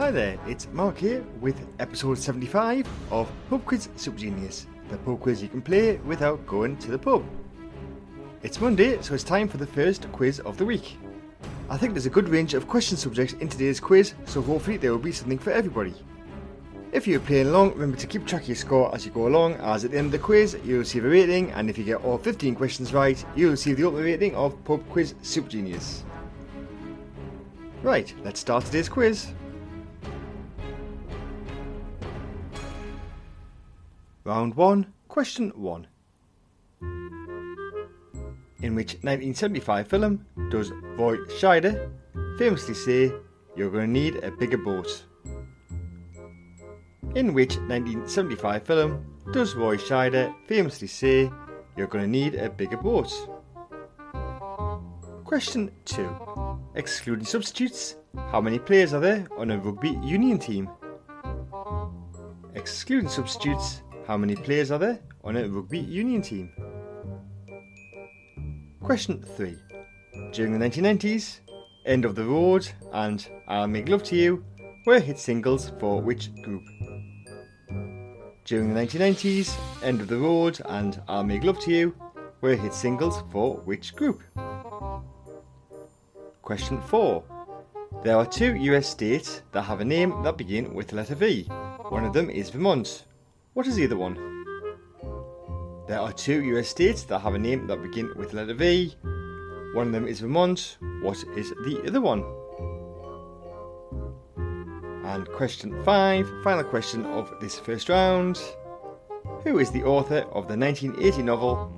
Hi there, it's Mark here with episode 75 of Pub Quiz Super Genius, the pub quiz you can play without going to the pub. It's Monday, so it's time for the first quiz of the week. I think there's a good range of question subjects in today's quiz, so hopefully there will be something for everybody. If you're playing along, remember to keep track of your score as you go along, as at the end of the quiz, you'll receive a rating, and if you get all 15 questions right, you'll receive the ultimate rating of Pub Quiz Super Genius. Right, let's start today's quiz. Round 1, Question 1. In which 1975 film does Roy Scheider famously say, You're going to need a bigger boat? In which 1975 film does Roy Scheider famously say, You're going to need a bigger boat? Question 2. Excluding substitutes, how many players are there on a rugby union team? Excluding substitutes, how many players are there on a rugby union team? Question 3. During the 1990s, End of the Road and I'll Make Love to You were hit singles for which group? During the 1990s, End of the Road and I'll Make Love to You were hit singles for which group? Question 4. There are two US states that have a name that begin with the letter V. One of them is Vermont. What is the other one? There are two US states that have a name that begin with the letter V. One of them is Vermont. What is the other one? And question 5, final question of this first round. Who is the author of the 1980 novel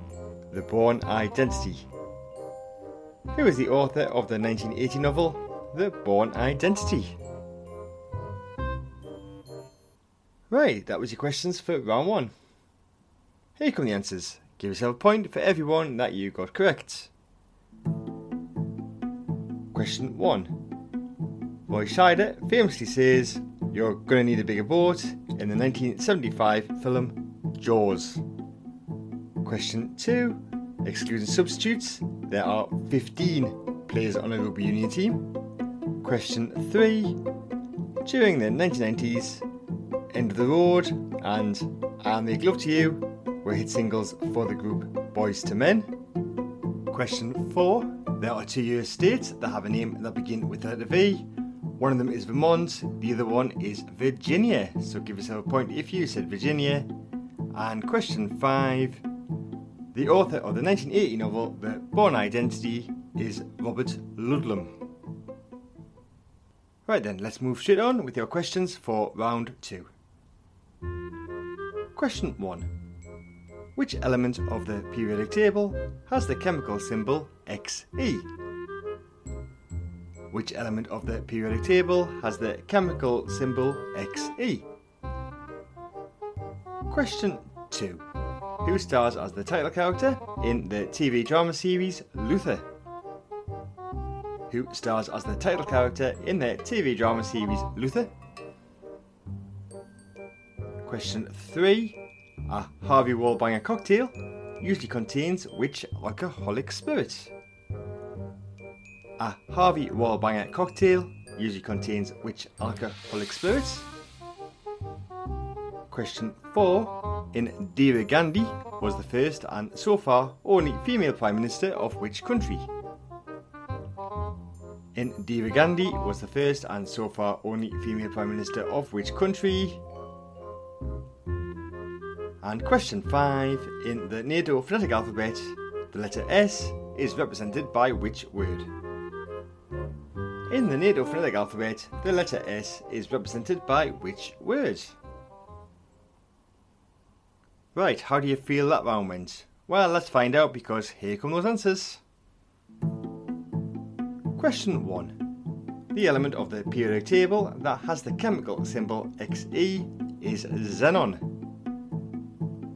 The Bourne Identity? Who is the author of the 1980 novel The Bourne Identity? Right, that was your questions for round one. Here come the answers. Give yourself a point for everyone that you got correct. Question 1. Roy Scheider famously says, You're gonna need a bigger boat in the 1975 film Jaws. Question 2. Excluding substitutes, there are 15 players on a rugby union team. Question 3. During the 1990s, End of the Road and I'll Make Love to You were hit singles for the group Boyz II Men. Question 4. There are two US states that have a name that begin with the letter V. One of them is Vermont, the other one is Virginia. So give yourself a point if you said Virginia. And question 5. The author of the 1980 novel The Bourne Identity is Robert Ludlum. Right then, let's move straight on with your questions for round 2. Question 1. Which element of the periodic table has the chemical symbol Xe? Which element of the periodic table has the chemical symbol Xe? Question 2. Who stars as the title character in the TV drama series Luther? Who stars as the title character in the TV drama series Luther? Question 3. A Harvey Wallbanger cocktail usually contains which alcoholic spirit? A Harvey Wallbanger cocktail usually contains which alcoholic spirit? Question 4. Indira Gandhi was the first and so far only female Prime Minister of which country? Indira Gandhi was the first and so far only female Prime Minister of which country? And question 5. In the NATO phonetic alphabet, the letter S is represented by which word? In the NATO phonetic alphabet, the letter S is represented by which word? Right, how do you feel that round went? Well, let's find out because here come those answers. Question 1. The element of the periodic table that has the chemical symbol Xe is xenon.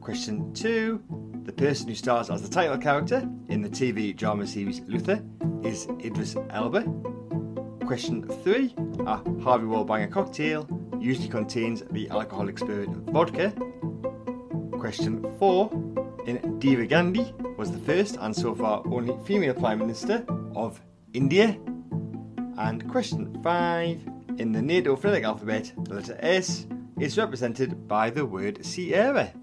Question 2. The person who stars as the title character in the TV drama series Luther is Idris Elba. Question 3. A Harvey Wallbanger cocktail usually contains the alcoholic spirit vodka. Question 4. In Indira Gandhi was the first and so far only female Prime Minister of India. And question 5. In the NATO phonetic alphabet, the letter S is represented by the word Sierra.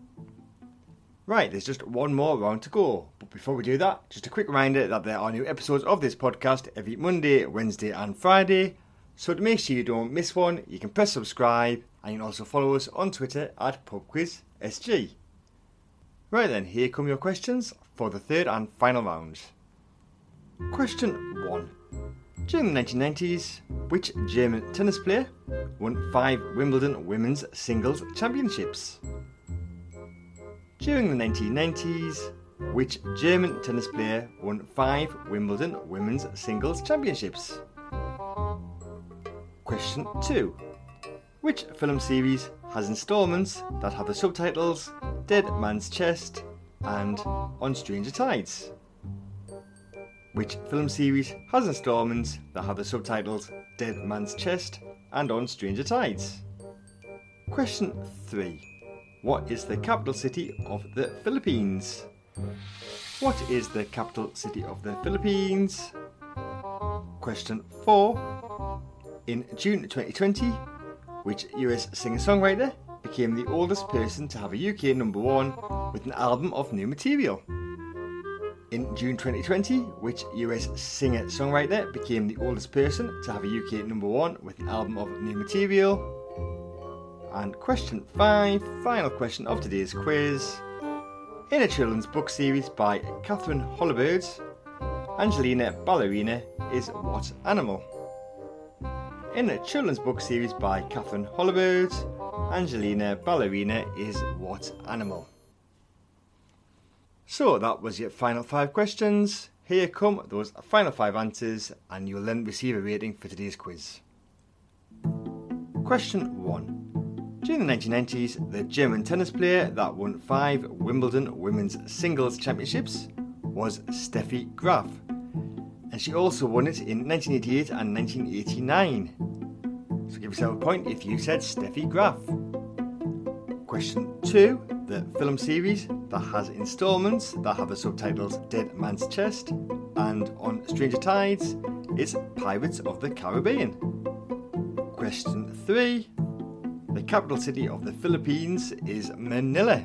Right, there's just one more round to go. But before we do that, just a quick reminder that there are new episodes of this podcast every Monday, Wednesday, and Friday. So to make sure you don't miss one, you can press subscribe and you can also follow us on Twitter at PubQuizSG. Right then, here come your questions for the third and final round. Question 1. During the 1990s, which German tennis player won five Wimbledon Women's Singles Championships? During the 1990s, which German tennis player won five Wimbledon Women's Singles Championships? Question 2. Which film series has installments that have the subtitles Dead Man's Chest and On Stranger Tides? which film series has installments that have the subtitles Dead Man's Chest and On Stranger Tides? Question 3. What is the capital city of the Philippines? What is the capital city of the Philippines? Question 4. In June 2020, which US singer songwriter became the oldest person to have a UK number one with an album of new material? In June 2020, which US singer songwriter became the oldest person to have a UK number one with an album of new material? And question five, final question of today's quiz. In a children's book series by Katharine Holabird, Angelina Ballerina is what animal? In a children's book series by Katharine Holabird, Angelina Ballerina is what animal? So that was your final five questions. Here come those final five answers, and you'll then receive a rating for today's quiz. Question 1. During the 1990s, the German tennis player that won five Wimbledon Women's Singles Championships was Steffi Graf, and she also won it in 1988 and 1989. So give yourself a point if you said Steffi Graf. Question 2 the film series that has installments that have the subtitles Dead Man's Chest and on Stranger Tides is Pirates of the Caribbean. Question 3. The capital city of the Philippines is Manila.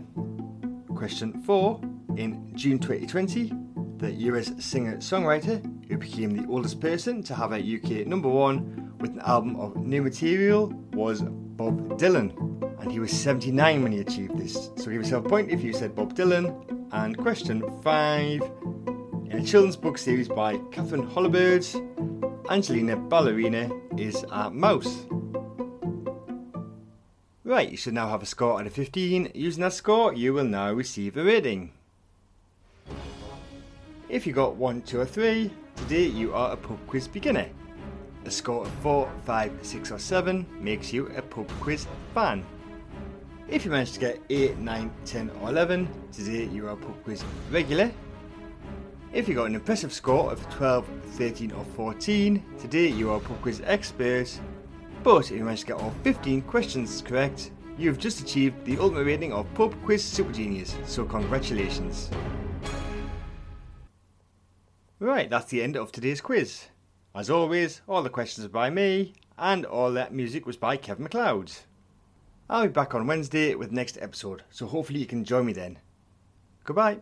Question 4. In June 2020, the US singer songwriter who became the oldest person to have a UK number one with an album of new material was Bob Dylan and he was 79 when he achieved this. So give yourself a point if you said Bob Dylan. And question five in a children's book series by Katharine Holabird, Angelina Ballerina is a mouse. Right, you should now have a score out of 15. Using that score, you will now receive a rating. If you got 1, 2 or 3, today you are a pub quiz beginner. A score of 4, 5, 6 or 7 makes you a pub quiz fan. If you manage to get 8, 9, 10 or 11, today you are a pub quiz regular. If you got an impressive score of 12, 13 or 14, today you are a pub quiz expert. But if you manage to get all 15 questions correct, you have just achieved the ultimate rating of Pub Quiz Super Genius, so congratulations. Right, that's the end of today's quiz. As always, all the questions are by me, and all that music was by Kevin MacLeod. I'll be back on Wednesday with the next episode, so hopefully you can join me then. Goodbye.